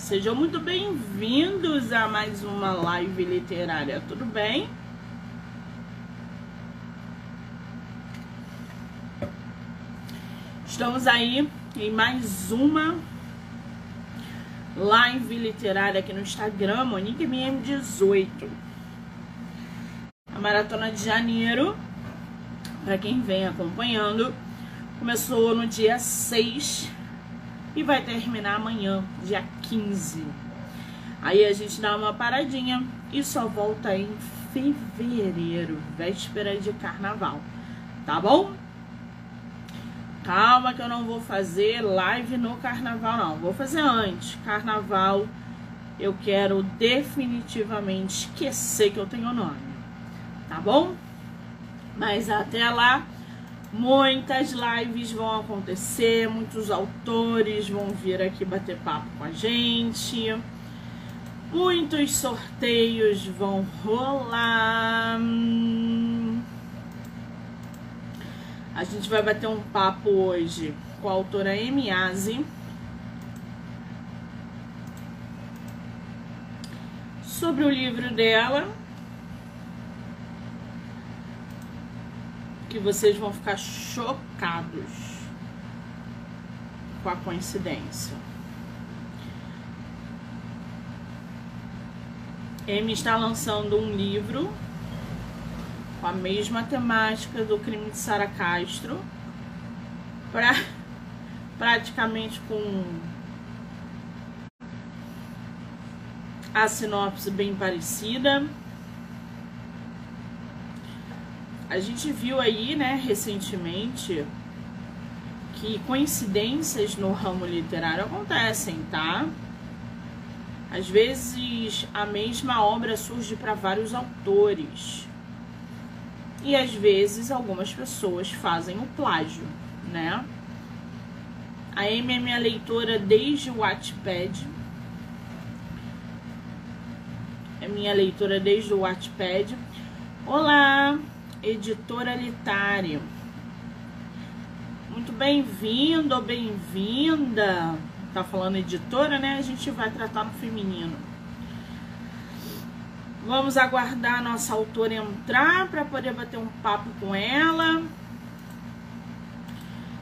Sejam muito bem-vindos a mais uma live literária, tudo bem? Estamos aí em mais uma live literária aqui no Instagram, MoniqueMM18. A maratona de janeiro, para quem vem acompanhando, começou no dia 6 e vai terminar amanhã, dia 15. Aí a gente dá uma paradinha e só volta em fevereiro, véspera de carnaval. Tá bom? Calma que eu não vou fazer live no carnaval não. Vou fazer antes. Carnaval eu quero definitivamente esquecer que eu tenho nome. Tá bom? Mas até lá Muitas lives vão acontecer, muitos autores vão vir aqui bater papo com a gente. Muitos sorteios vão rolar. A gente vai bater um papo hoje com a autora Emiase. Sobre o livro dela, que vocês vão ficar chocados com a coincidência. Amy está lançando um livro com a mesma temática do crime de Sara Castro, pra, praticamente com a sinopse bem parecida. A gente viu aí, né, recentemente, que coincidências no ramo literário acontecem, tá? Às vezes a mesma obra surge para vários autores. E às vezes algumas pessoas fazem o plágio, né? A Amy é minha leitora desde o Wattpad. É minha leitora desde o Wattpad. Olá! Editora Litário. Muito bem-vindo ou bem-vinda. Tá falando editora, né? A gente vai tratar no feminino. Vamos aguardar a nossa autora entrar para poder bater um papo com ela.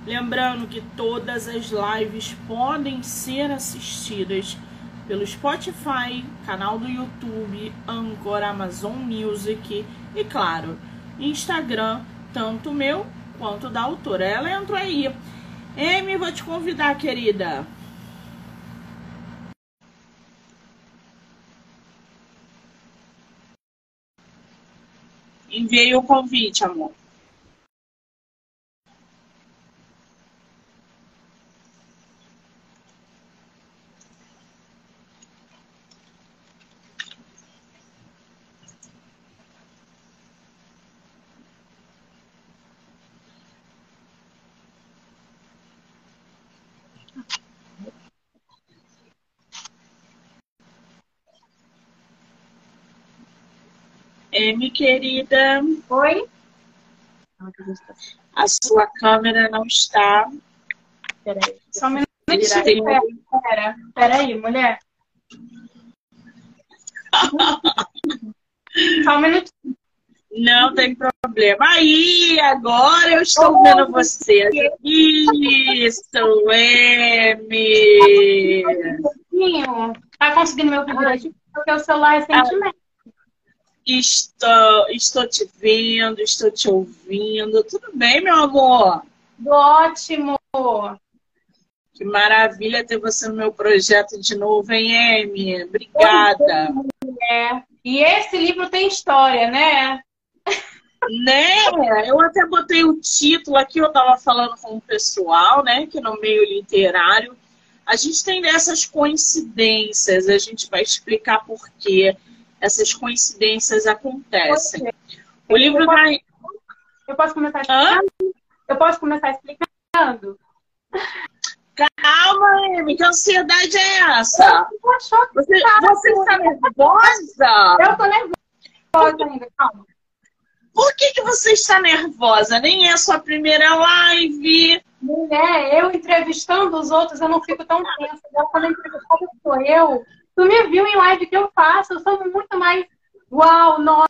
Lembrando que todas as lives podem ser assistidas pelo Spotify, canal do YouTube, Anchor, Amazon Music e, claro, Instagram, tanto meu quanto da autora. Ela entrou aí. Amy, vou te convidar, querida. Enviei o convite, amor. M, querida. Oi? A sua câmera não está. Peraí. Só um minutinho. Pera, peraí, mulher. Só um minutinho. Não tem problema. Aí, agora eu estou oh, vendo você. Isso, M. Tá conseguindo meu vídeo? Porque o celular recentemente. Estou, estou te vendo, estou te ouvindo. Tudo bem, meu amor? Ótimo! Que maravilha ter você no meu projeto de novo, hein, Amy? Obrigada. É. E esse livro tem história, né? Né? Eu até botei o título aqui, eu estava falando com o pessoal, né? Que no meio literário a gente tem dessas coincidências, a gente vai explicar por quê essas coincidências acontecem. O livro eu posso, eu posso começar explicando? Hã? Eu posso começar explicando? Calma, Amy, que ansiedade é essa? Você, você está nervosa? Eu tô nervosa ainda, calma. Por que, que você está nervosa? Nem é a sua primeira live. Mulher, eu entrevistando os outros, eu não fico tão tensa. Eu quando entrevistando sou eu, tu me viu em live que eu faço, eu sou muito mais, uau, nossa,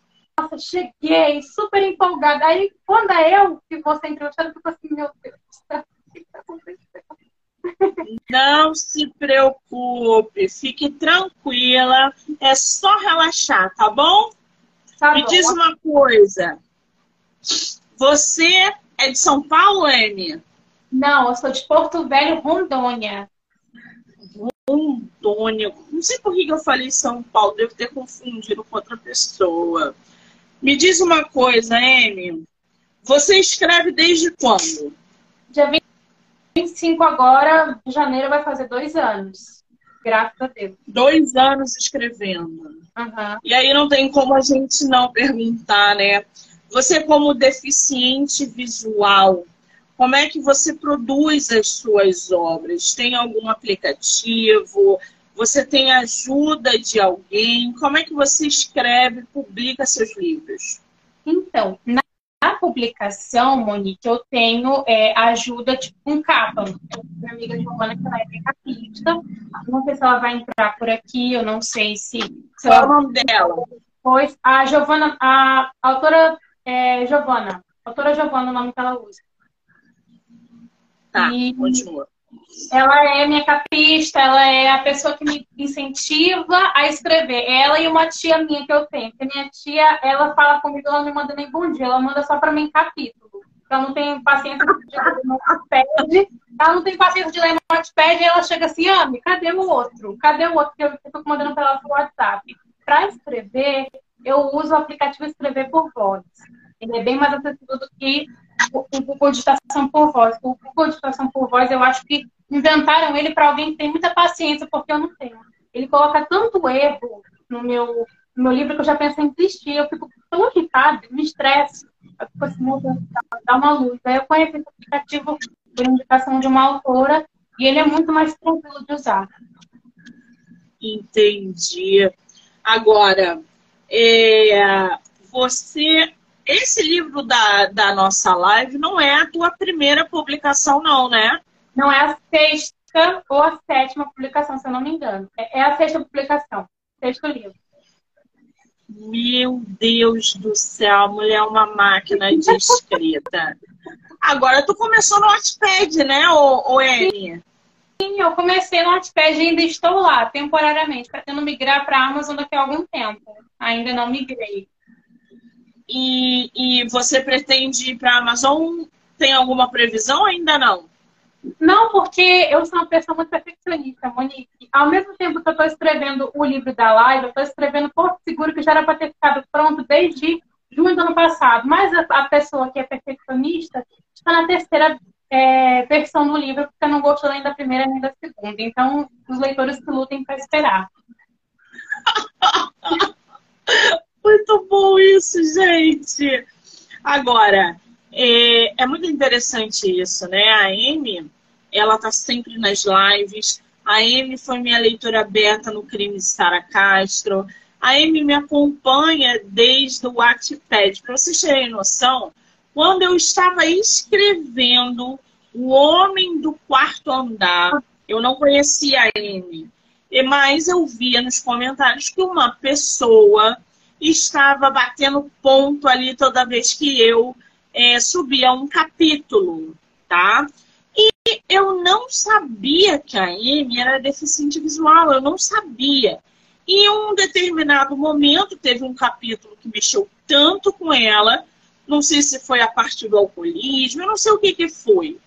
cheguei, super empolgada. Aí, quando é eu que vou ser entrevistada, eu fico assim, meu Deus o que está acontecendo? Não se preocupe, fique tranquila, é só relaxar, tá bom? Tá Me bom. diz uma coisa, você é de São Paulo, Amy? Não, eu sou de Porto Velho, Rondônia. Rondônia. Não sei por que eu falei São Paulo, devo ter confundido com outra pessoa. Me diz uma coisa, Amy. Você escreve desde quando? Dia 25 agora, de janeiro, vai fazer dois anos. Graças a Deus. Dois anos escrevendo. Uhum. E aí não tem como a gente não perguntar, né? Você, como deficiente visual, como é que você produz as suas obras? Tem algum aplicativo? Você tem ajuda de alguém? Como é que você escreve, publica seus livros? Então, na publicação, Monique, eu tenho é, ajuda tipo um capa. Minha amiga Giovana, que ela é capista. Não sei se ela vai entrar por aqui, eu não sei se. se Qual o nome dela? Pois a Giovana, a, a autora é Giovana. A autora Giovana, o nome que ela usa. Tá, e continua. Ela é minha capista, ela é a pessoa que me incentiva a escrever. Ela e uma tia minha que eu tenho. Porque minha tia, ela fala comigo, ela não me manda nem bom dia, ela manda só para mim capítulo. Ela não tem paciência de ler notepad. Ela não tem paciência de ler notepad e ela chega assim, Ami, cadê o outro? Cadê o outro que eu estou mandando para ela pelo WhatsApp? Para escrever, eu uso o aplicativo Escrever por Voz. Ele é bem mais acessível do que o Google Digitação por Voz. O Google Digitação por Voz, eu acho que inventaram ele para alguém que tem muita paciência, porque eu não tenho. Ele coloca tanto erro no meu, no meu livro que eu já penso em desistir. Eu fico tão irritada, me estresse. Eu fico assim, dá uma luz. Aí eu conheci esse aplicativo por indicação de uma autora e ele é muito mais tranquilo de usar. Entendi. Agora, é, você esse livro da, da nossa live não é a tua primeira publicação, não, né? Não é a sexta ou a sétima publicação, se eu não me engano. É, é a sexta publicação, sexto livro. Meu Deus do céu, a mulher é uma máquina de escrita. Agora, tu começou no Wattpad, né, ô, ô Sim, eu comecei no Wattpad e ainda estou lá, temporariamente, pretendo migrar para a Amazon daqui a algum tempo. Ainda não migrei. E, e você pretende ir para a Amazon? Tem alguma previsão? Ainda não? Não, porque eu sou uma pessoa muito perfeccionista, Monique. Ao mesmo tempo que eu estou escrevendo o livro da live, eu estou escrevendo Porto Seguro, que já era para ter ficado pronto desde junho do ano passado. Mas a, a pessoa que é perfeccionista está na terceira é, versão do livro, porque não gostou nem da primeira nem da segunda. Então, os leitores que lutem para esperar. Muito bom isso, gente! Agora, é, é, muito interessante isso, né? A Amy, ela tá sempre nas lives. A Amy foi minha leitora aberta no crime de Sara Castro. A Amy me acompanha desde o Wattpad. Para vocês terem noção, quando eu estava escrevendo O Homem do Quarto Andar, eu não conhecia a Amy. Mas eu via nos comentários que uma pessoa estava batendo ponto ali toda vez que eu é, subia um capítulo, tá? E eu não sabia que a Amy era deficiente visual, eu não sabia. E em um determinado momento teve um capítulo que mexeu tanto com ela, não sei se foi a partir do alcoolismo, eu não sei o que, que foi,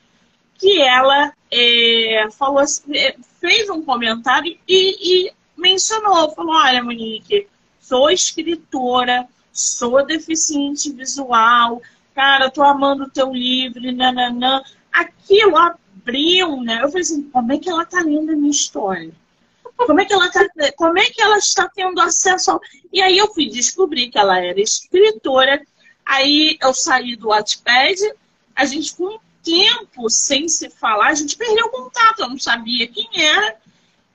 que ela é, falou, é, fez um comentário e, e mencionou, falou, olha, Monique, sou escritora, sou deficiente visual, cara, tô amando o teu livro, nananã. Aquilo abriu, né? Eu falei assim, como é que ela tá lendo a minha história? Como é que ela, tá, como é que ela está tendo acesso ao... E aí eu fui descobrir que ela era escritora. Aí eu saí do Wattpad, a gente com um tempo sem se falar, a gente perdeu o contato, eu não sabia quem era.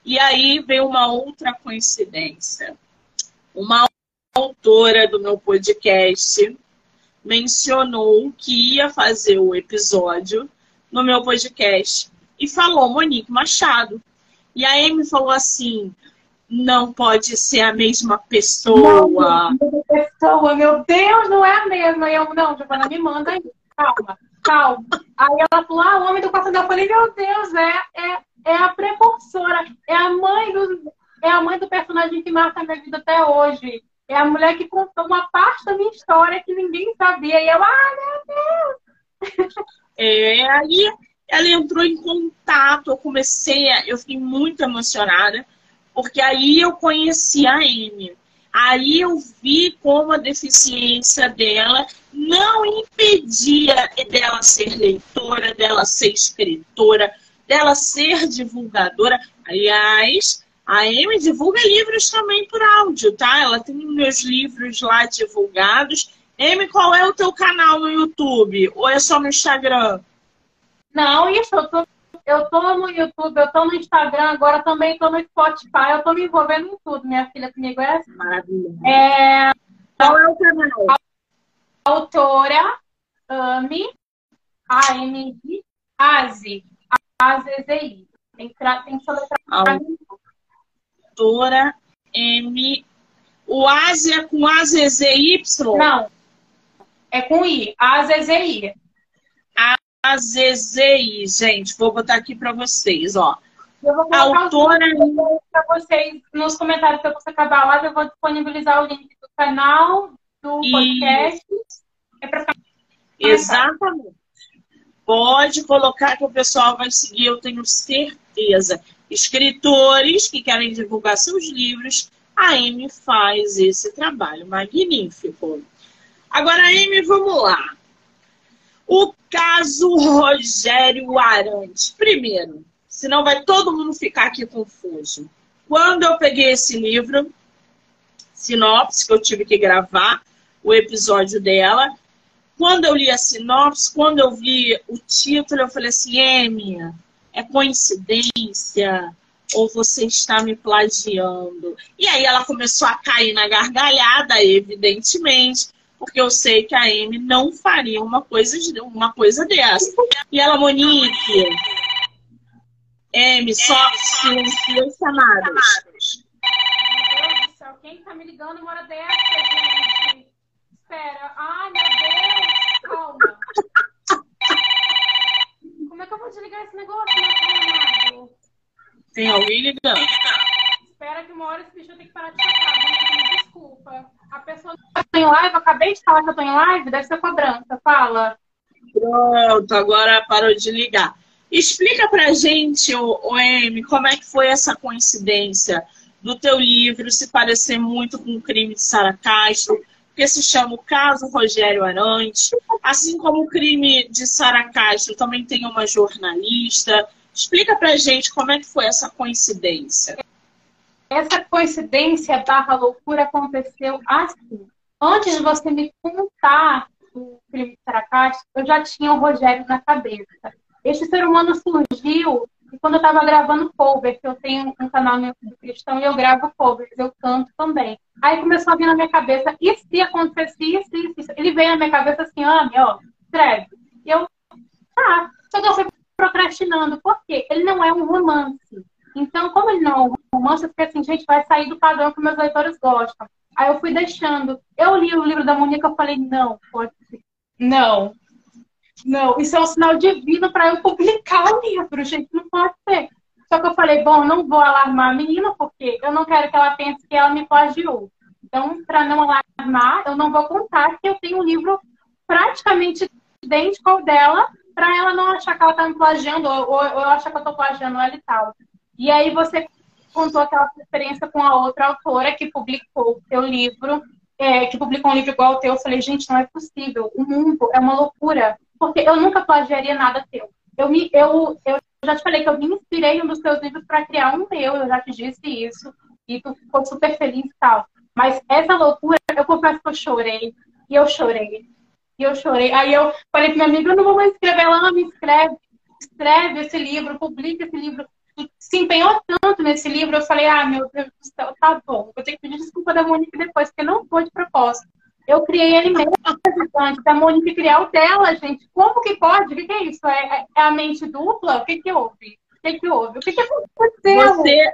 E aí veio uma outra coincidência uma autora do meu podcast mencionou que ia fazer o episódio no meu podcast e falou Monique Machado. E a Amy falou assim: não pode ser a mesma pessoa. Não, não é pessoa, meu Deus, não é a mesma. E eu, não, Giovana, me manda aí. Calma, calma. Aí ela falou, ah, o homem do quarto dela. Eu falei, meu Deus, é, é, é a precursora, é a mãe do. É a mãe do personagem que marca a minha vida até hoje. É a mulher que contou uma parte da minha história que ninguém sabia. E eu, ah, meu Deus! É, aí ela entrou em contato, eu comecei, a, eu fiquei muito emocionada porque aí eu conheci a Amy. Aí eu vi como a deficiência dela não impedia dela ser leitora, dela ser escritora, dela ser divulgadora. Aliás, a Amy divulga livros também por áudio, tá? Ela tem meus livros lá divulgados. Amy, qual é o teu canal no YouTube? Ou é só no Instagram? Não, isso, eu tô eu tô no YouTube, eu tô no Instagram, agora também tô no Spotify, eu tô me envolvendo em tudo. Minha filha comigo é assim. Maravilha. É... Qual é o canal? A autora Ami, A-M-I, Azi, A-Z-Z-I. Tem que, tem que soletrar. Autora M. O é com A-Z-Z-Y? Não. É com I. A-Z-Z-I. AZZI, gente. Vou botar aqui para vocês, ó. Eu vou colocar Autora... para vocês nos comentários que você acabar lá, eu vou disponibilizar o link do canal, do podcast. É para Exatamente. Pode colocar que o pessoal vai seguir, eu tenho certeza. Escritores que querem divulgar seus livros, a Amy faz esse trabalho magnífico. Agora, Amy, vamos lá. O caso Rogério Arantes. Primeiro, senão vai todo mundo ficar aqui confuso. Quando eu peguei esse livro, sinopse, que eu tive que gravar o episódio dela, quando eu li a sinopse, quando eu vi o título, eu falei assim, Amy, é coincidência ou você está me plagiando? E aí ela começou a cair na gargalhada, evidentemente porque eu sei que a Amy não faria uma coisa, uma coisa dessa. E ela, Monique, Amy, só silencia as chamadas. Meu Deus do céu, quem tá me ligando uma hora dessa, gente? Espera. Ai, meu Deus, calma. Eu vou desligar esse negócio, meu Tem alguém ligando? Espera que uma hora esse bicho tem que parar de tocar. Desculpa. A pessoa tá em live, eu acabei de falar que eu tô em live, deve ser cobrança. Fala. Pronto, agora parou de ligar. Explica pra gente, o M, como é que foi essa coincidência do teu livro se parecer muito com o crime de Sara Castro, que se chama o caso Rogério Arantes. Assim como o crime de Sara Castro, também tem uma jornalista. Explica pra gente como é que foi essa coincidência. Essa coincidência barra loucura aconteceu assim. Antes de você me contar o crime de Saracate, eu já tinha o Rogério na cabeça. Este ser humano surgiu quando eu estava gravando cover, que eu tenho um canal no YouTube cristão e eu gravo covers, eu canto também. Aí começou a vir na minha cabeça, e se acontecesse isso, isso, isso? Ele veio na minha cabeça assim, Ami, ó, escreve. E eu, tá. Só que eu fui procrastinando, por quê? Ele não é um romance. Então, como ele não é um romance, eu fiquei assim, gente, vai sair do padrão que meus leitores gostam. Aí eu fui deixando. Eu li o livro da Mônica, eu falei, não, pode ser. Não. Não, isso é um sinal divino para eu publicar o livro, gente, não pode ser. Só que eu falei, bom, não vou alarmar a menina, porque eu não quero que ela pense que ela me plagiou. Então, para não alarmar, eu não vou contar que eu tenho um livro praticamente idêntico ao dela, para ela não achar que ela está me plagiando, ou, ou, eu achar que eu estou plagiando ela e tal. E aí você contou aquela experiência com a outra autora que publicou o seu livro, é, que publicou um livro igual ao teu. Eu falei, gente, não é possível. O mundo é uma loucura. Porque eu nunca plagiaria nada teu. Eu, me, eu, eu já te falei que eu me inspirei em um dos teus livros para criar um meu, eu já te disse isso. E tu ficou super feliz e tal. Mas essa loucura, eu confesso que eu chorei. E eu chorei. E eu chorei. Aí eu falei pra minha amiga, eu não vou mais escrever. Ela, não, me escreve. Escreve esse livro, publica esse livro se empenhou tanto nesse livro, eu falei, ah, meu Deus do céu, tá bom, vou ter que pedir desculpa da Monique depois, porque não foi de propósito. Eu criei ele mesmo da Monique criar o dela, gente. Como que pode? O que, que é isso? É, é, a mente dupla? O que, que houve? que, que houve? O que, que aconteceu? Você,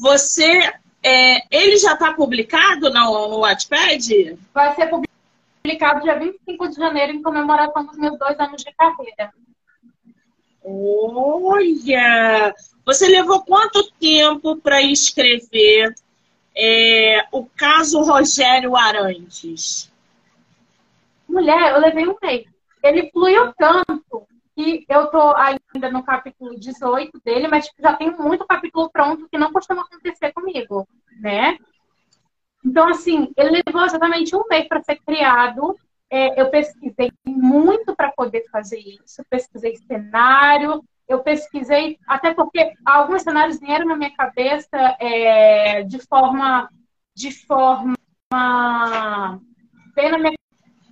você é, ele já está publicado no, no Wattpad? Vai ser publicado dia 25 de janeiro em comemoração dos meus dois anos de carreira. Olha! Você levou quanto tempo para escrever é, o caso Rogério Arantes? Mulher, eu levei um mês. Ele fluiu tanto que eu tô ainda no capítulo 18 dele, mas tipo, já tem muito capítulo pronto que não costuma acontecer comigo, né? Então, assim, ele levou exatamente um mês para ser criado. É, eu pesquisei muito para poder fazer isso. Pesquisei cenário, eu pesquisei, até porque alguns cenários vieram na minha cabeça é, de forma. De forma. Veio na minha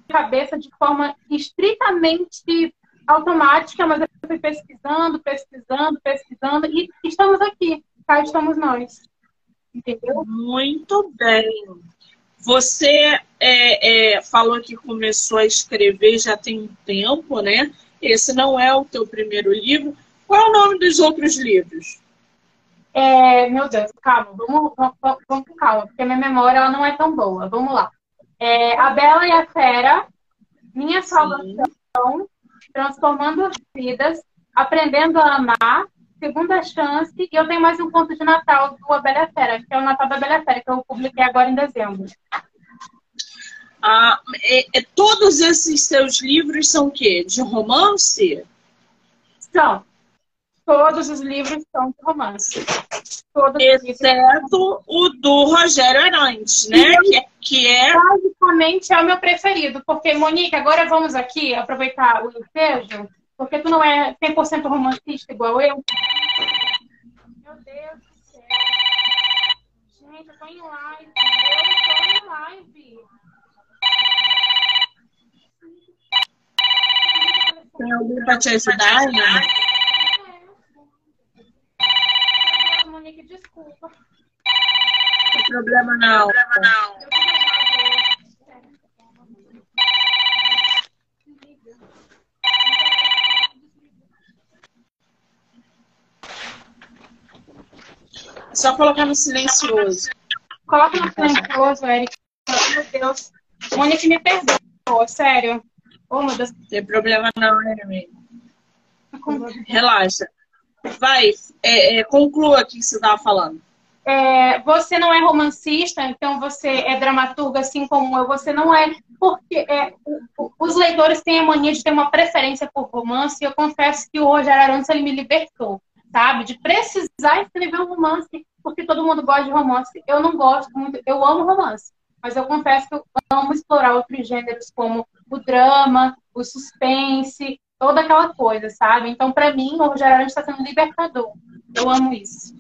cabeça de forma estritamente automática, mas eu fui pesquisando, pesquisando, pesquisando, e estamos aqui, cá estamos nós. Entendeu? Muito bem. Você é, é, falou que começou a escrever já tem um tempo, né? Esse não é o teu primeiro livro. Qual é o nome dos outros livros? É, meu Deus, calma, vamos, vamos, vamos com calma, porque a minha memória ela não é tão boa. Vamos lá. É, a Bela e a Fera, Minha Salvação, Transformando Vidas, Aprendendo a Amar, Segunda Chance, e eu tenho mais um conto de Natal do A Bela Fera, que é o Natal da Bela Fera, que eu publiquei agora em dezembro. Ah, e, e, todos esses seus livros são o quê? De romance? São. Todos os livros são de romance. Todos Exceto o do Rogério Arantes, né? que, é, que é. Basicamente é o meu preferido, porque, Monique, agora vamos aqui aproveitar o ensejo, porque tu não é 100% romancista igual eu. Meu Deus do céu. Gente, eu tô em live. Eu tô em live. Tem alguém para te ajudar, né? Monique, desculpa. Não tem problema não. Não tem problema não. Só colocar no silencioso. Coloca no silencioso, Eric. Meu Deus. Monique, me perdoa, sério. Oh, meu Deus. Não tem problema não, né, amigo? Relaxa. Vai, é, é, conclua o que você estava falando. É, você não é romancista, então você é dramaturga assim como eu. Você não é, porque é, os leitores têm a mania de ter uma preferência por romance. E eu confesso que o Rogério Arantes ele me libertou, sabe? De precisar escrever um romance, porque todo mundo gosta de romance. Eu não gosto muito, eu amo romance, mas eu confesso que eu amo explorar outros gêneros como o drama, o suspense, toda aquela coisa, sabe? Então, para mim, o Rogério Arantes está sendo libertador. Eu amo isso.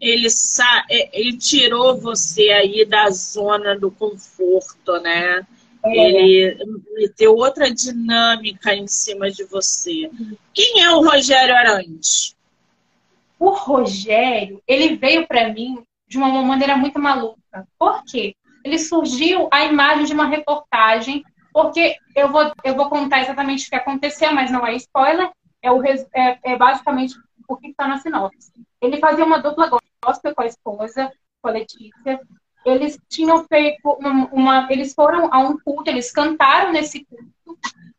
Ele, sa é, ele tirou você aí da zona do conforto, né? É. Ele, tem outra dinâmica em cima de você. Quem é o Rogério Arantes? O Rogério, ele veio para mim de uma maneira muito maluca. Por quê? Ele surgiu a imagem de uma reportagem porque eu vou, eu vou contar exatamente o que aconteceu, mas não é spoiler, é, o, é, é basicamente o que está na sinopse. Ele fazia uma dupla gospel com a esposa, com a Letícia. Eles tinham feito uma, uma, Eles foram a um culto, eles cantaram nesse culto,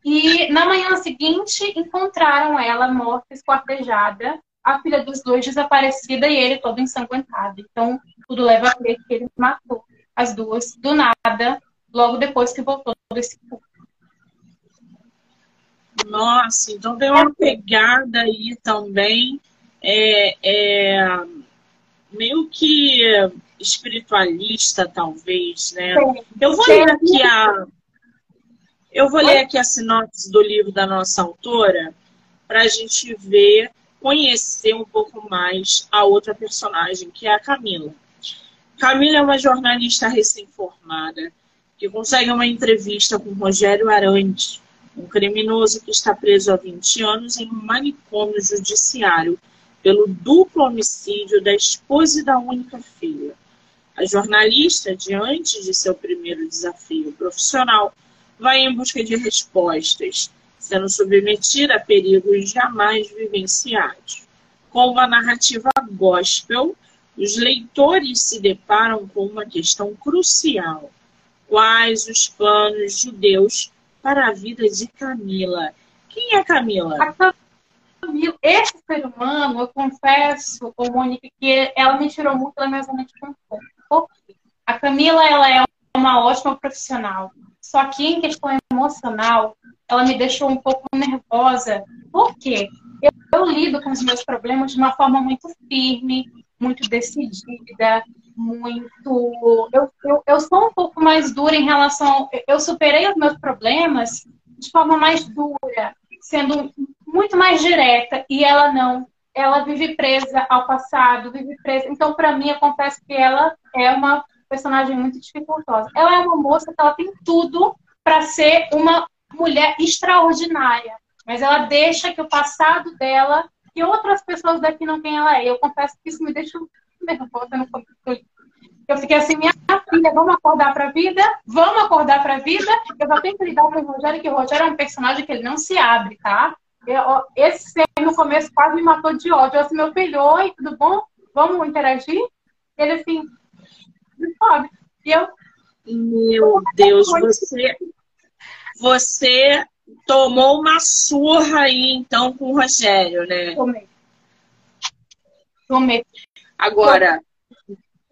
e na manhã seguinte encontraram ela morta, esquartejada, a filha dos dois desaparecida e ele todo ensanguentado. Então, tudo leva a crer que ele matou as duas do nada, logo depois que voltou desse culto. Nossa, então tem uma pegada aí também, é, é, meio que espiritualista, talvez, né? Eu vou ler aqui a. Eu vou ler aqui a sinopse do livro da nossa autora para a gente ver, conhecer um pouco mais a outra personagem, que é a Camila. Camila é uma jornalista recém-formada que consegue uma entrevista com Rogério Arantes, um criminoso que está preso há 20 anos em um manicômio judiciário pelo duplo homicídio da esposa e da única filha. A jornalista, diante de seu primeiro desafio profissional, vai em busca de respostas, sendo submetida a perigos jamais vivenciados. com uma narrativa gospel, os leitores se deparam com uma questão crucial: quais os planos de Deus para a vida de Camila? Quem é Camila? Camila, esse ser humano, eu confesso, ô Mônica, que ela me tirou muito da minha zona de conforto. A Camila, ela é uma ótima profissional. Só que em questão emocional, ela me deixou um pouco nervosa. Por quê? Eu, eu lido com os meus problemas de uma forma muito firme, muito decidida, muito. Eu, eu, eu sou um pouco mais dura em relação. Eu superei os meus problemas de forma mais dura, sendo muito mais direta, e ela não. Ela vive presa ao passado, vive presa. Então, para mim, eu confesso que ela é uma personagem muito dificultosa. Ela é uma moça que ela tem tudo para ser uma mulher extraordinária, mas ela deixa que o passado dela e outras pessoas daqui não quem ela é. Eu confesso que isso me deixa nervosa no começo. Eu fiquei assim, minha filha, vamos acordar para a vida? Vamos acordar para a vida? Eu só tenho que lidar com o Rogério, que o Rogério é um personagem que ele não se abre, tá? Eu, esse no começo quase me matou de ódio. Eu assim, meu filho, oi, tudo bom? Vamos interagir? Ele assim, sobe. E eu. Meu Deus, você. Você tomou uma surra aí, então, com o Rogério, né? Tomei. Tomei. Agora,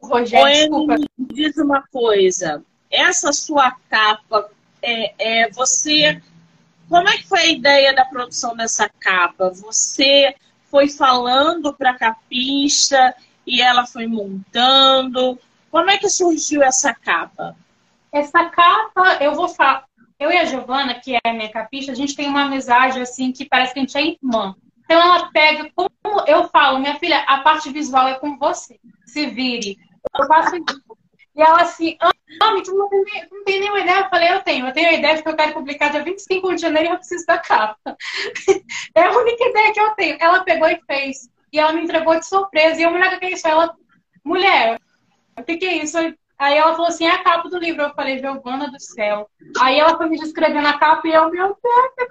Rogério, me diz uma coisa. Essa sua capa, é, é, você. Como é que foi a ideia da produção dessa capa? Você foi falando para a capista e ela foi montando? Como é que surgiu essa capa? Essa capa, eu vou falar. Eu e a Giovana, que é a minha capista, a gente tem uma amizade assim que parece que a gente é irmã. Então ela pega, como eu falo, minha filha, a parte visual é com você. Se vire. Eu faço isso. E ela assim, ah, tu não tem, não tem nenhuma ideia? Eu falei, eu tenho. Eu tenho a ideia de que eu quero publicar dia 25 de janeiro e eu preciso da capa. é a única ideia que eu tenho. Ela pegou e fez. E ela me entregou de surpresa. E eu, mulher, o que é isso? Ela, mulher, o que, que é isso? Aí ela falou assim, é a capa do livro. Eu falei, Giovana do céu. Aí ela foi me descrever na capa e eu, meu Deus, que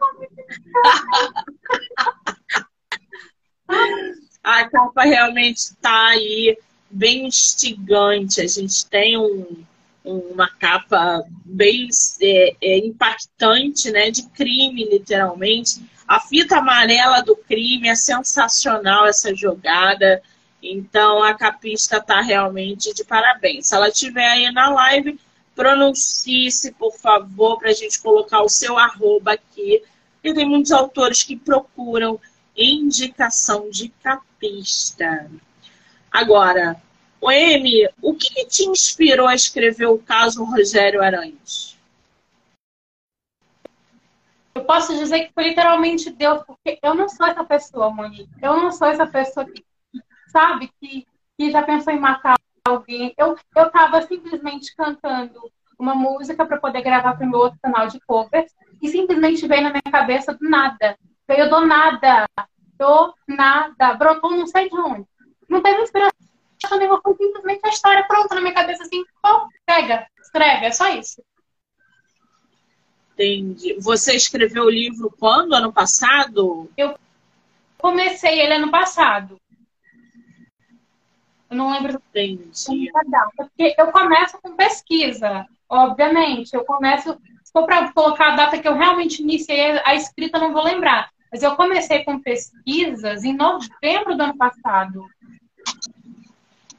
A capa realmente está aí bem instigante. A gente tem um, uma capa bem é, é, impactante, né? De crime, literalmente. A fita amarela do crime é sensacional essa jogada. Então a capista está realmente de parabéns. Se ela estiver aí na live, pronuncie-se, por favor, para a gente colocar o seu arroba aqui. E tem muitos autores que procuram indicação de capista. Agora, o Emi, o que, te inspirou a escrever o caso Rogério Arantes? Eu posso dizer que foi literalmente Deus, porque eu não sou essa pessoa, Monique. Eu não sou essa pessoa que sabe, que, que já pensou em matar alguém. Eu, eu tava simplesmente cantando uma música para poder gravar para o meu outro canal de covers e simplesmente veio na minha cabeça do nada. Veio do nada. Do nada. Brotou não sei de onde. Não teve inspiração nenhuma, foi simplesmente a história pronta na minha cabeça assim, pô, pega, escreve, é só isso. Entendi. Você escreveu o livro quando? Ano passado? Eu comecei ele ano passado. Eu não lembro Entendi. data. Porque eu começo com pesquisa, obviamente. Eu começo. Se for para colocar a data que eu realmente iniciei a escrita, não vou lembrar. Mas eu comecei com pesquisas em novembro do ano passado.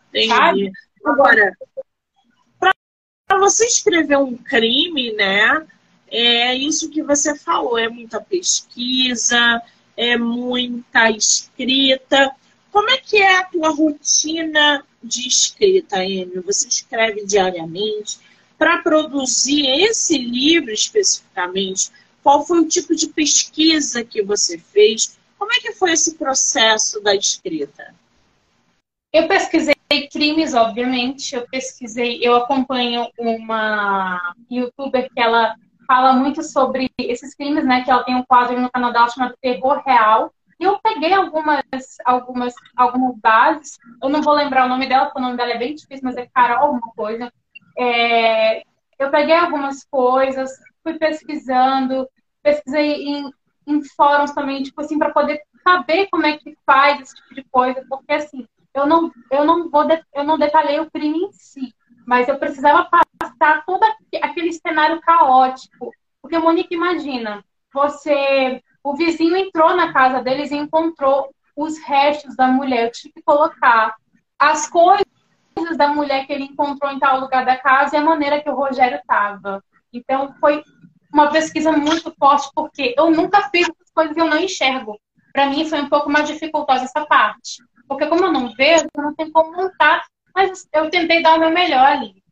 Entendi. Sabe? Agora, para você escrever um crime, né? É isso que você falou, é muita pesquisa, é muita escrita. Como é que é a tua rotina de escrita, Emil? Você escreve diariamente? Para produzir esse livro especificamente, qual foi o tipo de pesquisa que você fez? Como é que foi esse processo da escrita? Eu pesquisei crimes, obviamente. Eu pesquisei, eu acompanho uma youtuber que ela fala muito sobre esses crimes, né? Que ela tem um quadro no canal dela chamado Terror Real. E eu peguei algumas, algumas, algumas bases. Eu não vou lembrar o nome dela, porque o nome dela é bem difícil, mas é Carol alguma coisa. É, eu peguei algumas coisas, fui pesquisando, pesquisei em, em fóruns também, tipo assim, para poder saber como é que faz esse tipo de coisa, porque assim, eu não, eu não vou, eu não detalhei o crime em si, mas eu precisava passar todo aquele cenário caótico. Porque, Monique, imagina, você, o vizinho entrou na casa deles e encontrou os restos da mulher. Eu tive que colocar as coisas da mulher que ele encontrou em tal lugar da casa e a maneira que o Rogério estava. Então, foi uma pesquisa muito forte, porque eu nunca fiz essas coisas que eu não enxergo. Para mim, foi um pouco mais dificultosa essa parte. Porque, como eu não vejo, eu não tenho como montar, mas eu tentei dar o meu melhor ali.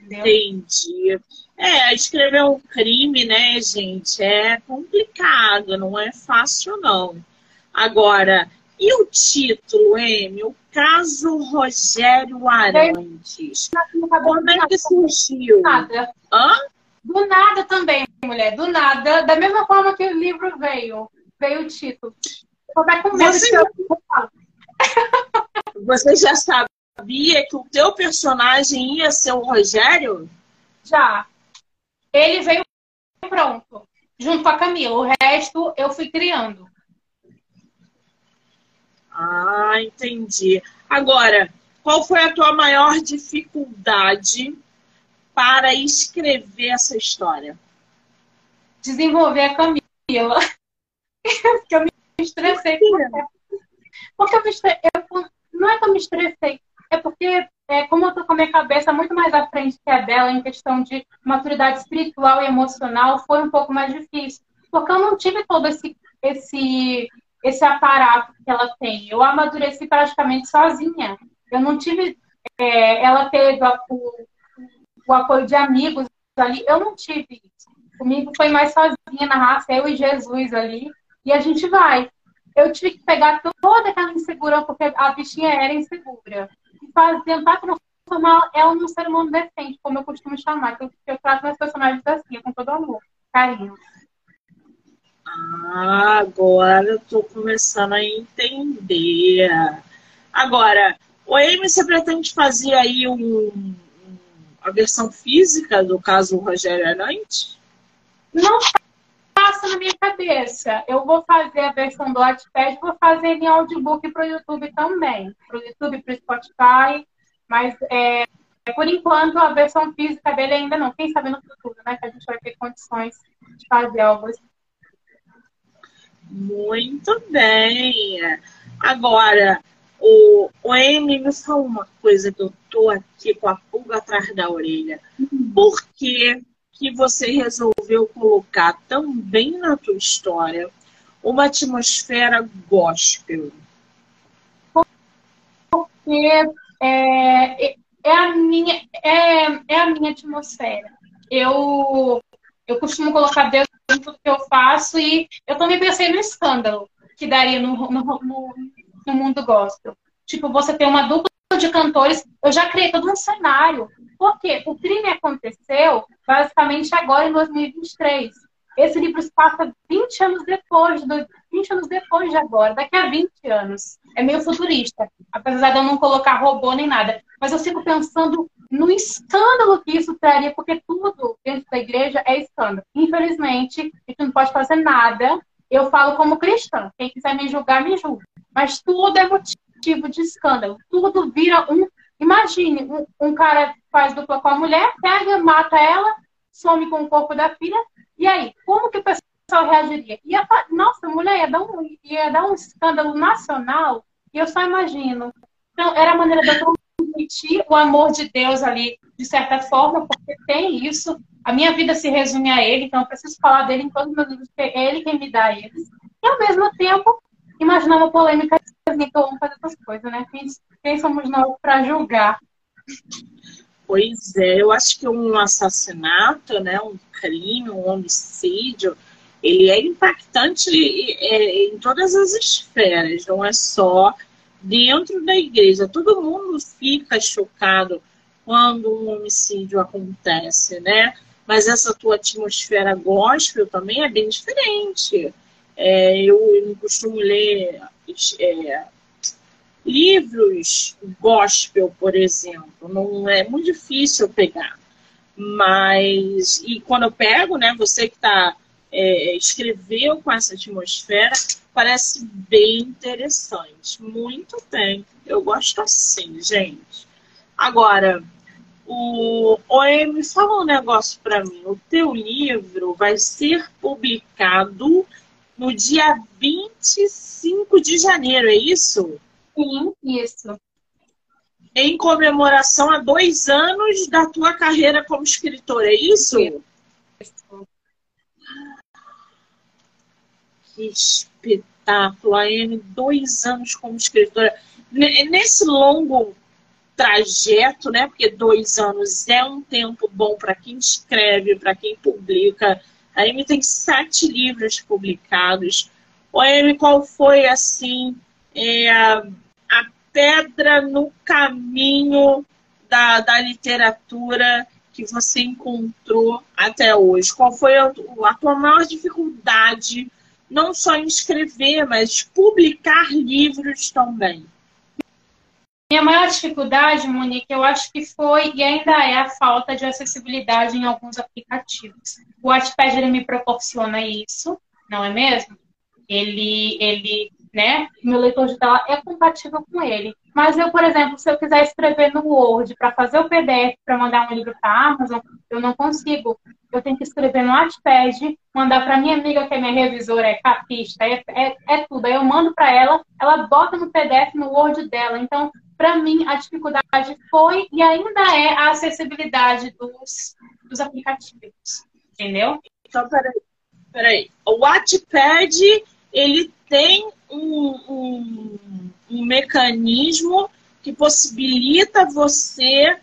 Entendeu? Entendi. É, escrever um crime, né, gente, é complicado, não é fácil, não. Agora, e o título, M? O caso Rogério Arantes. Como é que surgiu? Nada. Hã? Do nada também, mulher, do nada. Da mesma forma que o livro veio. Veio o título. Você, já... Você já sabia que o teu personagem ia ser o Rogério? Já. Ele veio pronto, junto com a Camila. O resto eu fui criando. Ah, entendi. Agora, qual foi a tua maior dificuldade para escrever essa história? Desenvolver a Camila. Porque eu me estressei. Porque eu me estressei. Eu, não é que eu me estressei, é porque, é, como eu tô com a minha cabeça muito mais à frente que a dela em questão de maturidade espiritual e emocional, foi um pouco mais difícil. Porque eu não tive todo esse, esse esse aparato que ela tem. Eu amadureci praticamente sozinha. Eu não tive. É, ela teve o, o, apoio de amigos ali. Eu não tive isso. Comigo foi mais sozinha na raça, eu e Jesus ali. E a gente vai. Eu tive que pegar toda aquela insegurança, porque a bichinha era insegura. E fazer, tentar transformar ela num ser humano decente, como eu costumo chamar. Eu, eu trato meus personagens assim, com todo amor, carinho. Ah, agora eu tô começando a entender. Agora, o Amy, você pretende fazer aí um, a versão física do caso Rogério Arantes? Não passa na minha cabeça. Eu vou fazer a versão do Wattpad, vou fazer em audiobook para o YouTube também. Para o YouTube, para o Spotify. Mas, é, por enquanto, a versão física dele ainda não. Quem sabe no futuro, né? Que a gente vai ter condições de fazer algo assim. Muito bem. Agora, o, o Amy me fala uma coisa que eu tô aqui com a pulga atrás da orelha. Por que, que você resolveu colocar também na tua história uma atmosfera gospel? Porque é, é, a, minha, é, é a minha atmosfera. Eu, eu costumo colocar Deus em tudo que eu faço e eu também pensei no escândalo que daria no, no, no, no mundo gospel. Tipo, você tem uma dupla de cantores, eu já criei todo um cenário. Porque o crime aconteceu basicamente agora em 2023. Esse livro se passa 20 anos depois, 20 anos depois de agora, daqui a 20 anos. É meio futurista, apesar de eu não colocar robô nem nada. Mas eu fico pensando no escândalo que isso traria, porque tudo dentro da igreja é escândalo. Infelizmente, a gente não pode fazer nada. Eu falo como cristã. Quem quiser me julgar, me julga. Mas tudo é motivo de escândalo. Tudo vira um. Imagine, um, um cara faz dupla com a mulher, pega, mata ela, some com o corpo da filha. E aí, como que o pessoal reagiria? Ia, nossa, mulher ia dar, um, ia dar um escândalo nacional. E eu só imagino. Então, era a maneira de eu transmitir o amor de Deus ali, de certa forma, porque tem isso. A minha vida se resume a Ele, então eu preciso falar dele em todos os meus livros, porque é Ele quem me dá eles. E ao mesmo tempo, imaginar uma polêmica que amo fazer essas coisas, né? Quem, quem somos nós para julgar? Pois é, eu acho que um assassinato, né, um crime, um homicídio, ele é impactante é, em todas as esferas, não é só dentro da igreja. Todo mundo fica chocado quando um homicídio acontece, né? Mas essa tua atmosfera gospel também é bem diferente. É, eu, eu costumo ler é, livros gospel, por exemplo. Não é muito difícil eu pegar. Mas, e quando eu pego, né, você que está é, escreveu com essa atmosfera, parece bem interessante. Muito bem. Eu gosto assim, gente. Agora, o OM fala um negócio para mim. O teu livro vai ser publicado no dia 25 de janeiro, é isso? Sim, isso. Em comemoração a dois anos da tua carreira como escritora, é isso? Isso. Que espetáculo! A Amy, dois anos como escritora. Nesse longo trajeto, né? Porque dois anos é um tempo bom para quem escreve, para quem publica. A Amy tem sete livros publicados. O Amy, qual foi assim é, a pedra no caminho da, da literatura que você encontrou até hoje? Qual foi a, a tua maior dificuldade, não só em escrever, mas publicar livros também? Minha maior dificuldade, Monique, eu acho que foi e ainda é a falta de acessibilidade em alguns aplicativos. O Wattpad ele me proporciona isso, não é mesmo? Ele, ele, né? Meu leitor de tela é compatível com ele. Mas eu, por exemplo, se eu quiser escrever no Word para fazer o PDF para mandar um livro para a Amazon, eu não consigo. Eu tenho que escrever no Wattpad, mandar para minha amiga, que é minha revisora, é capista, é, é, é tudo. Aí eu mando para ela, ela bota no PDF no Word dela. Então, para mim, a dificuldade foi e ainda é a acessibilidade dos, dos aplicativos. Entendeu? Então, peraí. peraí. O Wattpad, ele tem um, um, um mecanismo que possibilita você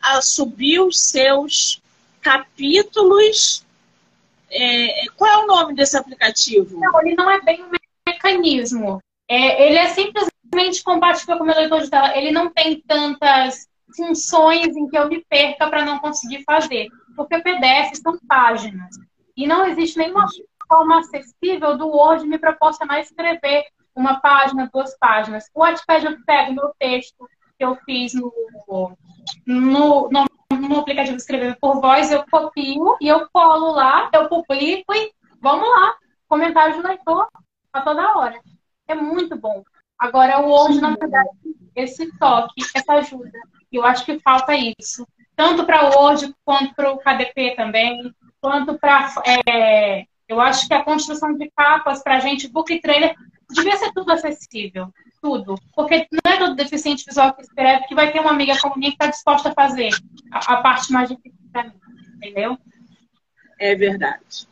a subir os seus capítulos. É, qual é o nome desse aplicativo? Não, ele não é bem um mecanismo. É, ele é simplesmente compatível com o meu leitor de tela. Ele não tem tantas funções em que eu me perca para não conseguir fazer. Porque PDF são páginas. E não existe nenhuma forma acessível do Word me proporcionar escrever uma página, duas páginas. O Wattpad eu pego meu texto que eu fiz no, no, no, no aplicativo Escrever por Voz, eu copio e eu colo lá, eu publico e vamos lá. Comentário de leitor a toda hora. É muito bom. Agora, o Word, na verdade, esse toque, essa ajuda. Eu acho que falta isso. Tanto para o Word quanto para o KDP também, quanto para. É, eu acho que a construção de capas para a gente, book trailer, devia ser tudo acessível. Tudo. Porque não é todo deficiente visual que escreve que vai ter uma amiga como minha que está disposta a fazer a, a parte mais difícil para mim. Entendeu? É verdade.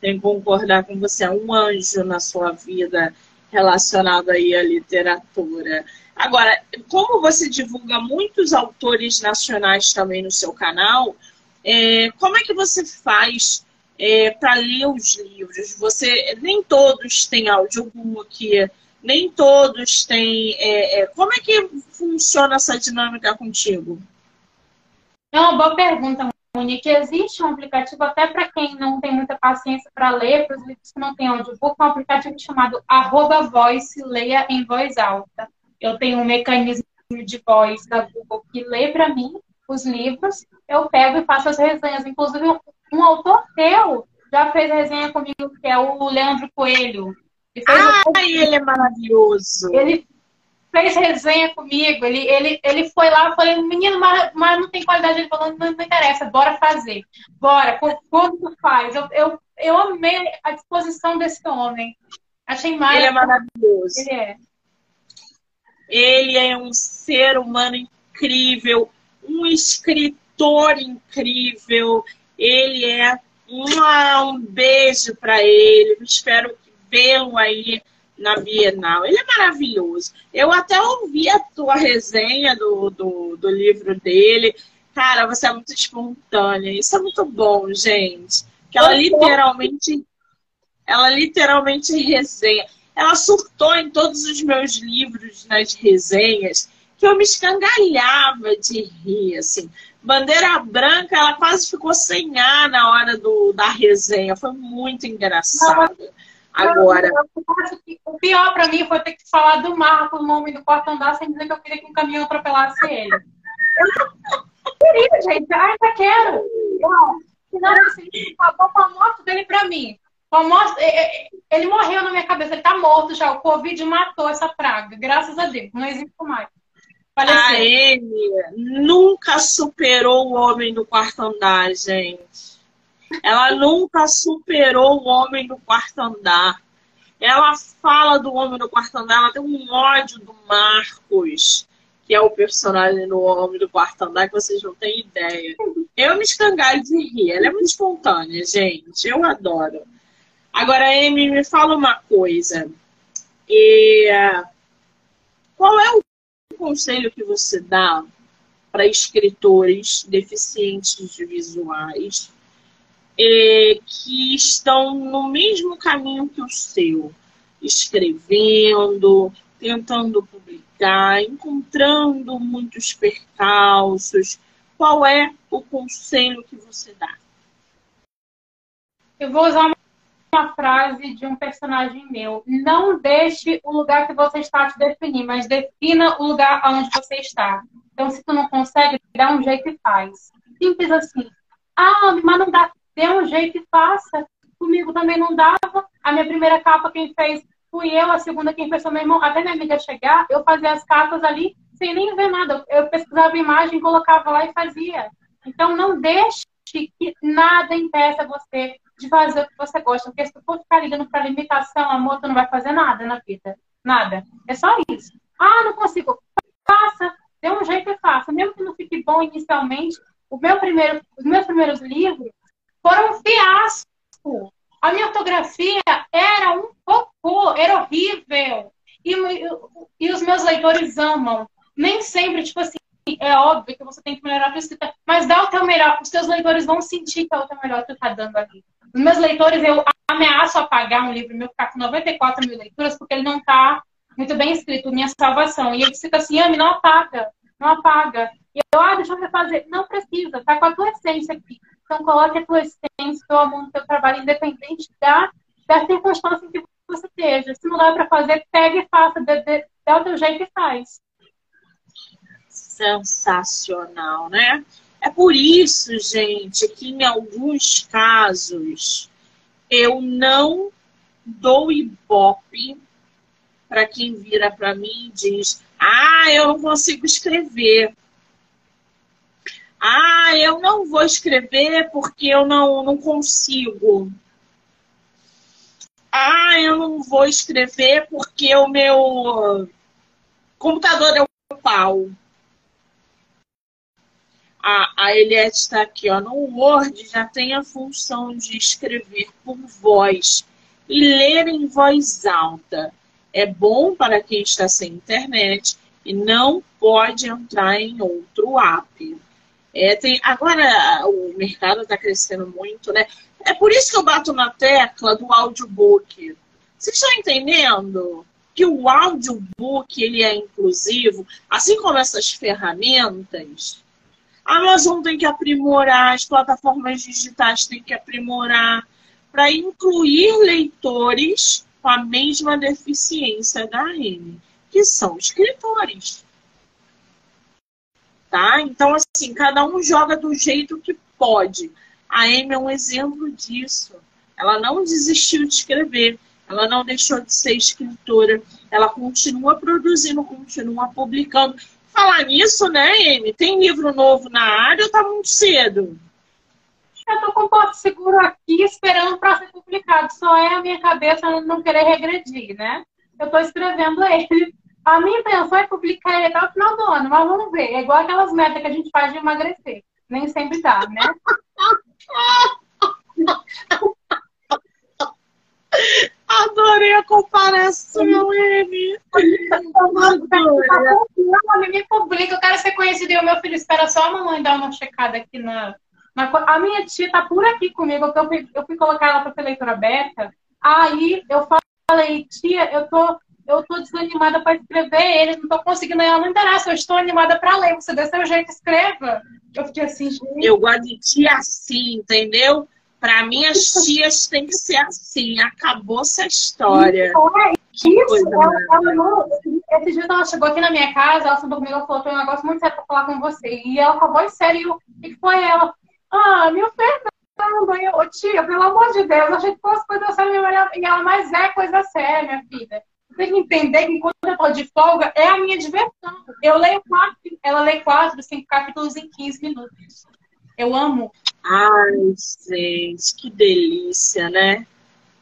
Tenho que concordar com você. É um anjo na sua vida relacionado aí à literatura. Agora, como você divulga muitos autores nacionais também no seu canal, é, como é que você faz é, para ler os livros. Você nem todos têm audiobook, nem todos têm. É, é, como é que funciona essa dinâmica contigo? É uma boa pergunta, Monique. Existe um aplicativo até para quem não tem muita paciência para ler, para os livros que não têm audiobook, um aplicativo chamado arroba voice, leia em voz alta. Eu tenho um mecanismo de voz da Google que lê para mim os livros, eu pego e faço as resenhas. Inclusive, um autor teu já fez resenha comigo, que é o Leandro Coelho. Ele ah, ele é maravilhoso. Ele fez resenha comigo, ele, ele, ele foi lá, eu falei, menino, mas, mas não tem qualidade. Ele falou, não, não interessa, bora fazer. Bora, quando tu faz? Eu, eu, eu amei a disposição desse homem. Achei mais. Ele é maravilhoso. Ele é. Ele é um ser humano incrível, um escritor incrível. Ele é uma, um beijo para ele. Espero vê-lo aí na Bienal. Ele é maravilhoso. Eu até ouvi a tua resenha do, do, do livro dele. Cara, você é muito espontânea. Isso é muito bom, gente. Que ela literalmente, ela literalmente resenha. Ela surtou em todos os meus livros nas resenhas que eu me escangalhava de rir, assim. Bandeira Branca, ela quase ficou sem ar na hora do, da resenha. Foi muito engraçado. Agora. O pior para mim foi ter que falar do Marco, o nome do quarto andar, sem dizer que eu queria que um caminhão atropelasse ele. Eu queria, gente. Ainda quero. Assim, acabou com a morte dele para mim. É, é, ele morreu na minha cabeça, ele tá morto já. O Covid matou essa praga, graças a Deus. Não existe mais. Faleceu. A Amy nunca superou o homem do quarto andar, gente. Ela nunca superou o homem do quarto andar. Ela fala do homem do quarto andar, ela tem um ódio do Marcos, que é o personagem do homem do quarto andar, que vocês não têm ideia. Eu me escangalho de rir. Ela é muito espontânea, gente. Eu adoro. Agora, Amy, me fala uma coisa. E, qual é o conselho que você dá para escritores deficientes de visuais é, que estão no mesmo caminho que o seu, escrevendo, tentando publicar, encontrando muitos percalços? Qual é o conselho que você dá? Eu vou usar uma frase de um personagem meu. Não deixe o lugar que você está te definir, mas defina o lugar onde você está. Então, se tu não consegue, dá um jeito e faz. Simples assim. Ah, mas não dá. Dê um jeito e faça. Comigo também não dava. A minha primeira capa quem fez fui eu, a segunda quem fez foi meu irmão. Até minha amiga chegar, eu fazia as capas ali sem nem ver nada. Eu pesquisava imagem, colocava lá e fazia. Então, não deixe que nada impeça você de fazer o que você gosta. Porque se tu for ficar ligando para limitação, amor, tu não vai fazer nada na vida. Nada. É só isso. Ah, não consigo. Faça. Dê um jeito e faça. Mesmo que não fique bom inicialmente, o meu primeiro, os meus primeiros livros foram um fiasco. A minha ortografia era um cocô, era horrível. E, e os meus leitores amam. Nem sempre, tipo assim, é óbvio que você tem que melhorar a tua escrita, mas dá o teu melhor, os teus leitores vão sentir que é o teu melhor que tu tá dando ali. Os meus leitores, eu ameaço apagar um livro meu está com 94 mil leituras porque ele não está muito bem escrito, Minha Salvação. E ele fica assim, Ami, não apaga, não apaga. E eu, ah, deixa eu refazer. Não precisa, tá com a tua essência aqui. Então coloque a tua essência, teu amor no teu trabalho, independente da, da circunstância em que você esteja. Se não dá para fazer, pega e faça, dê, dê, dá o teu jeito e faz. Sensacional, né? É por isso, gente, que em alguns casos eu não dou ibope para quem vira para mim e diz: Ah, eu não consigo escrever. Ah, eu não vou escrever porque eu não, não consigo. Ah, eu não vou escrever porque o meu computador é o pau a, a Eliette está aqui, ó. No Word já tem a função de escrever por voz e ler em voz alta. É bom para quem está sem internet e não pode entrar em outro app. É, tem, agora o mercado está crescendo muito, né? É por isso que eu bato na tecla do audiobook. Vocês estão entendendo? Que o audiobook ele é inclusivo, assim como essas ferramentas, a Amazon tem que aprimorar, as plataformas digitais têm que aprimorar para incluir leitores com a mesma deficiência da Amy, que são escritores. Tá? Então, assim, cada um joga do jeito que pode. A Amy é um exemplo disso. Ela não desistiu de escrever, ela não deixou de ser escritora, ela continua produzindo, continua publicando. Falar nisso, né, Amy? Tem livro novo na área ou tá muito cedo? Eu tô com o porto seguro aqui esperando para ser publicado. Só é a minha cabeça não querer regredir, né? Eu tô escrevendo ele. A minha intenção é publicar ele até o final do ano, mas vamos ver. É igual aquelas metas que a gente faz de emagrecer. Nem sempre dá, né? Adorei a comparação, M. Me publica, eu quero ser conhecida e o meu filho espera só a mamãe dar uma checada aqui na. na... A minha tia tá por aqui comigo, eu fui, eu fui colocar ela para ser leitura aberta. Aí eu falei, tia, eu tô, eu tô desanimada para escrever ele, não tô conseguindo, ela não interessa, eu estou animada para ler, você dê seu jeito, escreva. Eu fiquei assim, gente. Eu gosto de tia assim, entendeu? Para mim, as tias têm que ser assim. Acabou essa história. É, isso, ela, ela, esse dia ela chegou aqui na minha casa, ela sentou comigo e falou: tem um negócio muito sério pra falar com você. E ela falou: sério, o que foi ela? Ah, meu Fernando, eu, tia, pelo amor de Deus, eu achei que fosse coisa séria e ela, mas é coisa séria, minha filha. Tem que entender que enquanto eu tô de folga, é a minha diversão. Eu leio quatro, ela lê quatro, cinco capítulos em 15 minutos. Eu amo. Ai, gente, que delícia, né?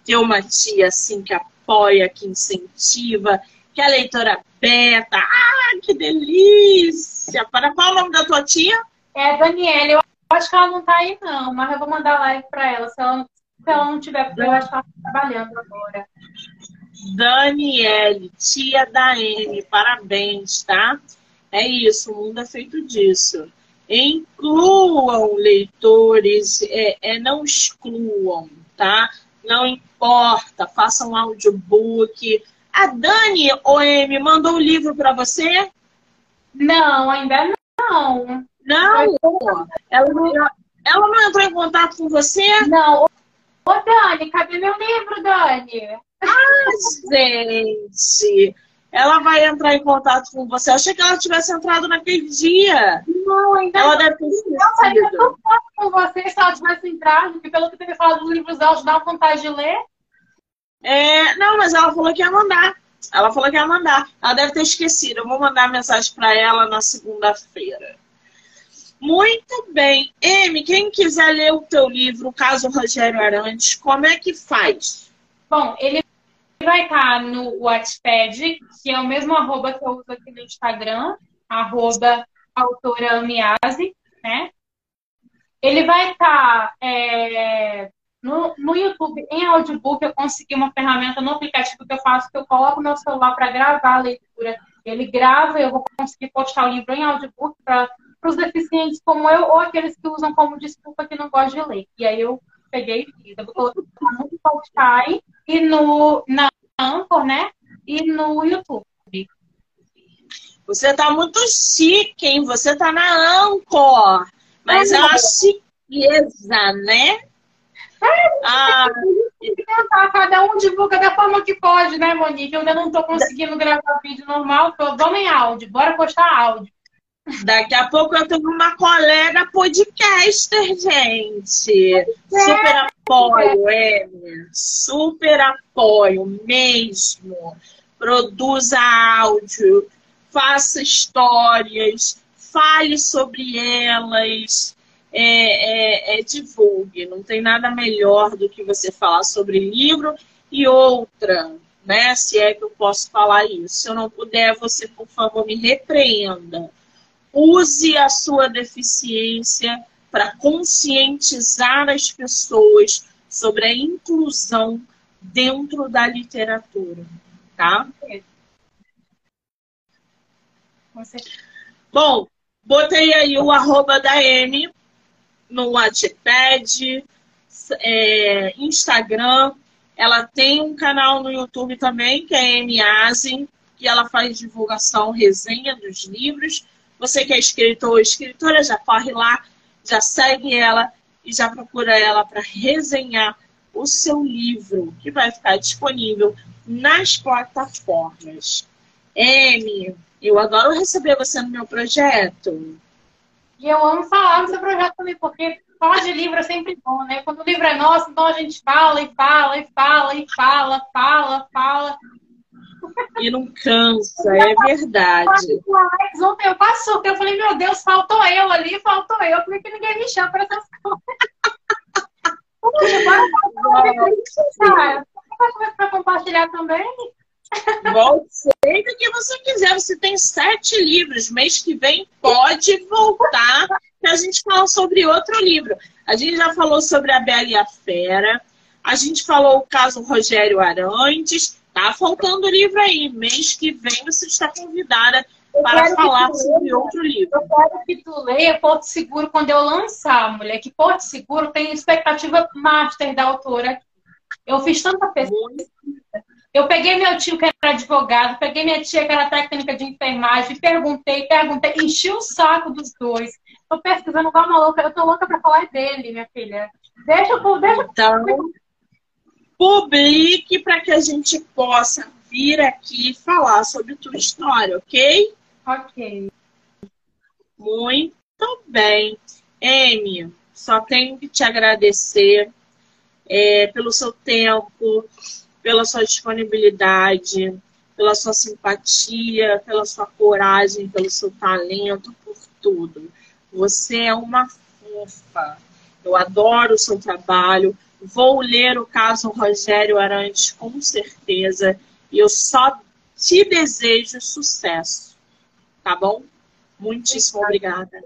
Ter uma tia assim que apoia, que incentiva, que é leitora beta. Ah, que delícia! Para qual é o nome da tua tia? É Daniela. Eu acho que ela não tá aí, não, mas eu vou mandar live para ela. Se ela, se ela não tiver, eu acho que ela tá trabalhando agora. Daniele, tia da N, parabéns, tá? É isso, o mundo é feito disso. Incluam leitores, é, é, não excluam, tá? Não importa, façam um audiobook. A Dani OM mandou o um livro para você? Não, ainda não. Não? Ela, ela não entrou em contato com você? Não. Ô, Dani, cadê meu livro, Dani? Ah, gente! Ela vai entrar em contato com você. Eu achei que ela tivesse entrado naquele dia. Não, ainda ela não. deve ter esquecido. Eu não posso com você se ela tivesse entrado, porque pelo que você falado dos livros dela, dá vontade de ler. É, não, mas ela falou que ia mandar. Ela falou que ia mandar. Ela deve ter esquecido. Eu vou mandar mensagem para ela na segunda-feira. Muito bem. M, quem quiser ler o teu livro, caso Rogério Arantes, como é que faz? Bom, ele vai estar no Wattpad, que é o mesmo arroba que eu uso aqui no Instagram, arroba autora Miase, né? Ele vai estar é, no, no YouTube, em audiobook, eu consegui uma ferramenta no aplicativo que eu faço, que eu coloco meu celular para gravar a leitura. Ele grava, eu vou conseguir postar o livro em audiobook para os deficientes como eu, ou aqueles que usam como desculpa que não gostam de ler. E aí eu peguei e fiz. Eu coloquei no Spotify e no, na Anchor, né? E no YouTube. Você tá muito chique, hein? Você tá na Anchor. Mas é uma chiqueza, né? É, ah, cada um divulga da forma que pode, né, Monique? Eu ainda não tô conseguindo gravar vídeo normal, tô, vamos em áudio, bora postar áudio. Daqui a pouco eu tenho uma colega podcaster, gente. Super apoio, é. Super apoio mesmo. Produza áudio, faça histórias, fale sobre elas, é, é, é, divulgue. Não tem nada melhor do que você falar sobre livro e outra, né? Se é que eu posso falar isso. Se eu não puder, você, por favor, me repreenda use a sua deficiência para conscientizar as pessoas sobre a inclusão dentro da literatura, tá? Bom, botei aí o arroba da M no Wattpad, é, Instagram. Ela tem um canal no YouTube também, que é M Asin, que ela faz divulgação, resenha dos livros. Você que é escritor ou escritora, já corre lá, já segue ela e já procura ela para resenhar o seu livro, que vai ficar disponível nas plataformas. M, eu adoro receber você no meu projeto. E eu amo falar no seu projeto também, porque falar de livro é sempre bom, né? Quando o livro é nosso, então a gente fala e fala e fala e fala, fala, fala e não cansa, é verdade. Ontem eu quase eu falei, meu Deus, faltou eu ali, faltou eu, por que ninguém me chama para essas coisas? para compartilhar também? Volte sempre que você quiser. Você tem sete livros. Mês que vem pode voltar para a gente falar sobre outro livro. A gente já falou sobre a Bela e a Fera. A gente falou o caso Rogério Arantes. Tá faltando livro aí. Mês que vem você está convidada para falar sobre outro livro. Eu quero que tu leia Porto Seguro quando eu lançar, mulher. Que Porto Seguro tem expectativa master da autora. Eu fiz tanta pesquisa. Eu peguei meu tio que era advogado, peguei minha tia que era técnica de enfermagem, perguntei, perguntei, enchi o saco dos dois. Tô pesquisando igual uma louca. Eu tô louca para falar dele, minha filha. Deixa eu, deixa então, publique para que a gente possa vir aqui falar sobre tua história, ok? Ok. Muito bem. Amy, só tenho que te agradecer é, pelo seu tempo, pela sua disponibilidade, pela sua simpatia, pela sua coragem, pelo seu talento, por tudo. Você é uma fofa. Eu adoro o seu trabalho. Vou ler o caso Rogério Arantes com certeza. E eu só te desejo sucesso. Tá bom? Muitíssimo obrigada.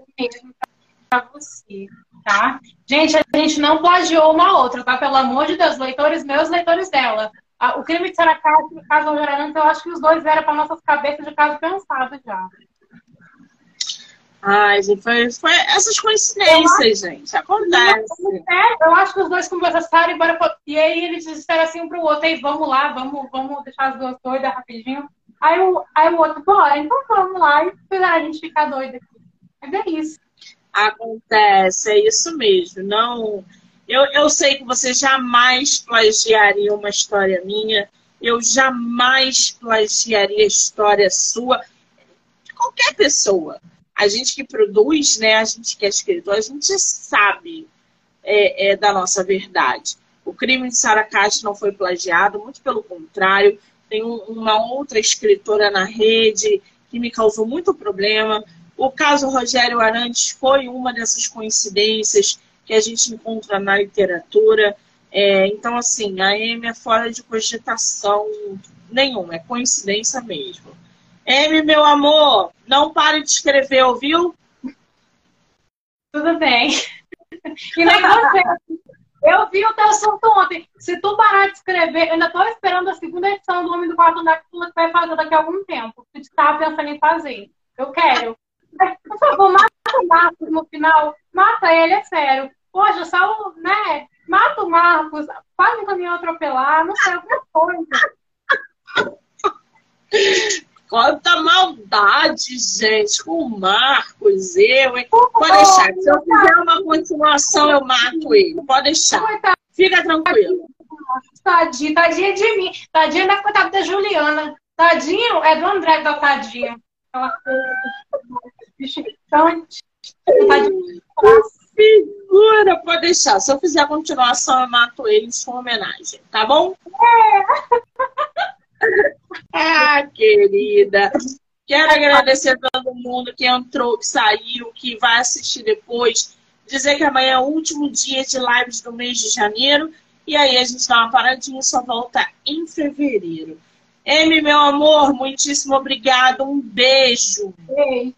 Para você, tá? Gente, a gente não plagiou uma outra, tá? Pelo amor de Deus, leitores meus, leitores dela. O crime de Saracate e o caso Rogério eu acho que os dois vieram para nossas cabeças de caso pensado já. Ai, gente, foi, foi essas coincidências, gente. Acontece. eu acho que os dois conversaram e, bora, e aí eles disseram assim um pro outro, aí vamos lá, vamos, vamos deixar as duas doidas rapidinho. Aí o, aí o outro, bora, então vamos lá. E fizeram a gente ficar doida aqui. Mas é isso. Acontece, é isso mesmo. Não, eu, eu sei que você jamais plagiaria uma história minha. Eu jamais plagiaria história sua. Qualquer pessoa a gente que produz, né, a gente que é escritor, a gente sabe é, é, da nossa verdade. O crime de Sara Castro não foi plagiado, muito pelo contrário. Tem um, uma outra escritora na rede que me causou muito problema. O caso Rogério Arantes foi uma dessas coincidências que a gente encontra na literatura. É, então, assim, a Amy é fora de cogitação nenhuma, é coincidência mesmo. M, meu amor, não pare de escrever, ouviu? Tudo bem. E nem você. Eu vi o teu assunto ontem. Se tu parar de escrever, eu ainda estou esperando a segunda edição do Homem do Quarto Andar que tu vai fazer daqui a algum tempo. Tu estava pensando em fazer. Eu quero. Por favor, mata o Marcos no final. Mata ele, é sério. Poxa, só, né? Mata o Marcos. Faz um caminhão atropelar. Não sei, alguma coisa. Quanta maldade, gente, com o Marcos, eu, hein? Pode deixar. Se eu fizer uma continuação, eu mato ele. Pode deixar. Fica tranquilo. Tadinha, tadinha de mim. Tadinha da coitada da Juliana. Tadinho é do André da tadinha. Aquela coisa. Então, Figura, pode deixar. Se eu fizer a continuação, eu mato ele em sua homenagem, tá bom? É. ah, querida. Quero agradecer a todo mundo que entrou, que saiu, que vai assistir depois. Dizer que amanhã é o último dia de lives do mês de janeiro. E aí a gente dá uma paradinha e só volta em fevereiro. Amy, meu amor, muitíssimo obrigado. Um beijo. Beijo.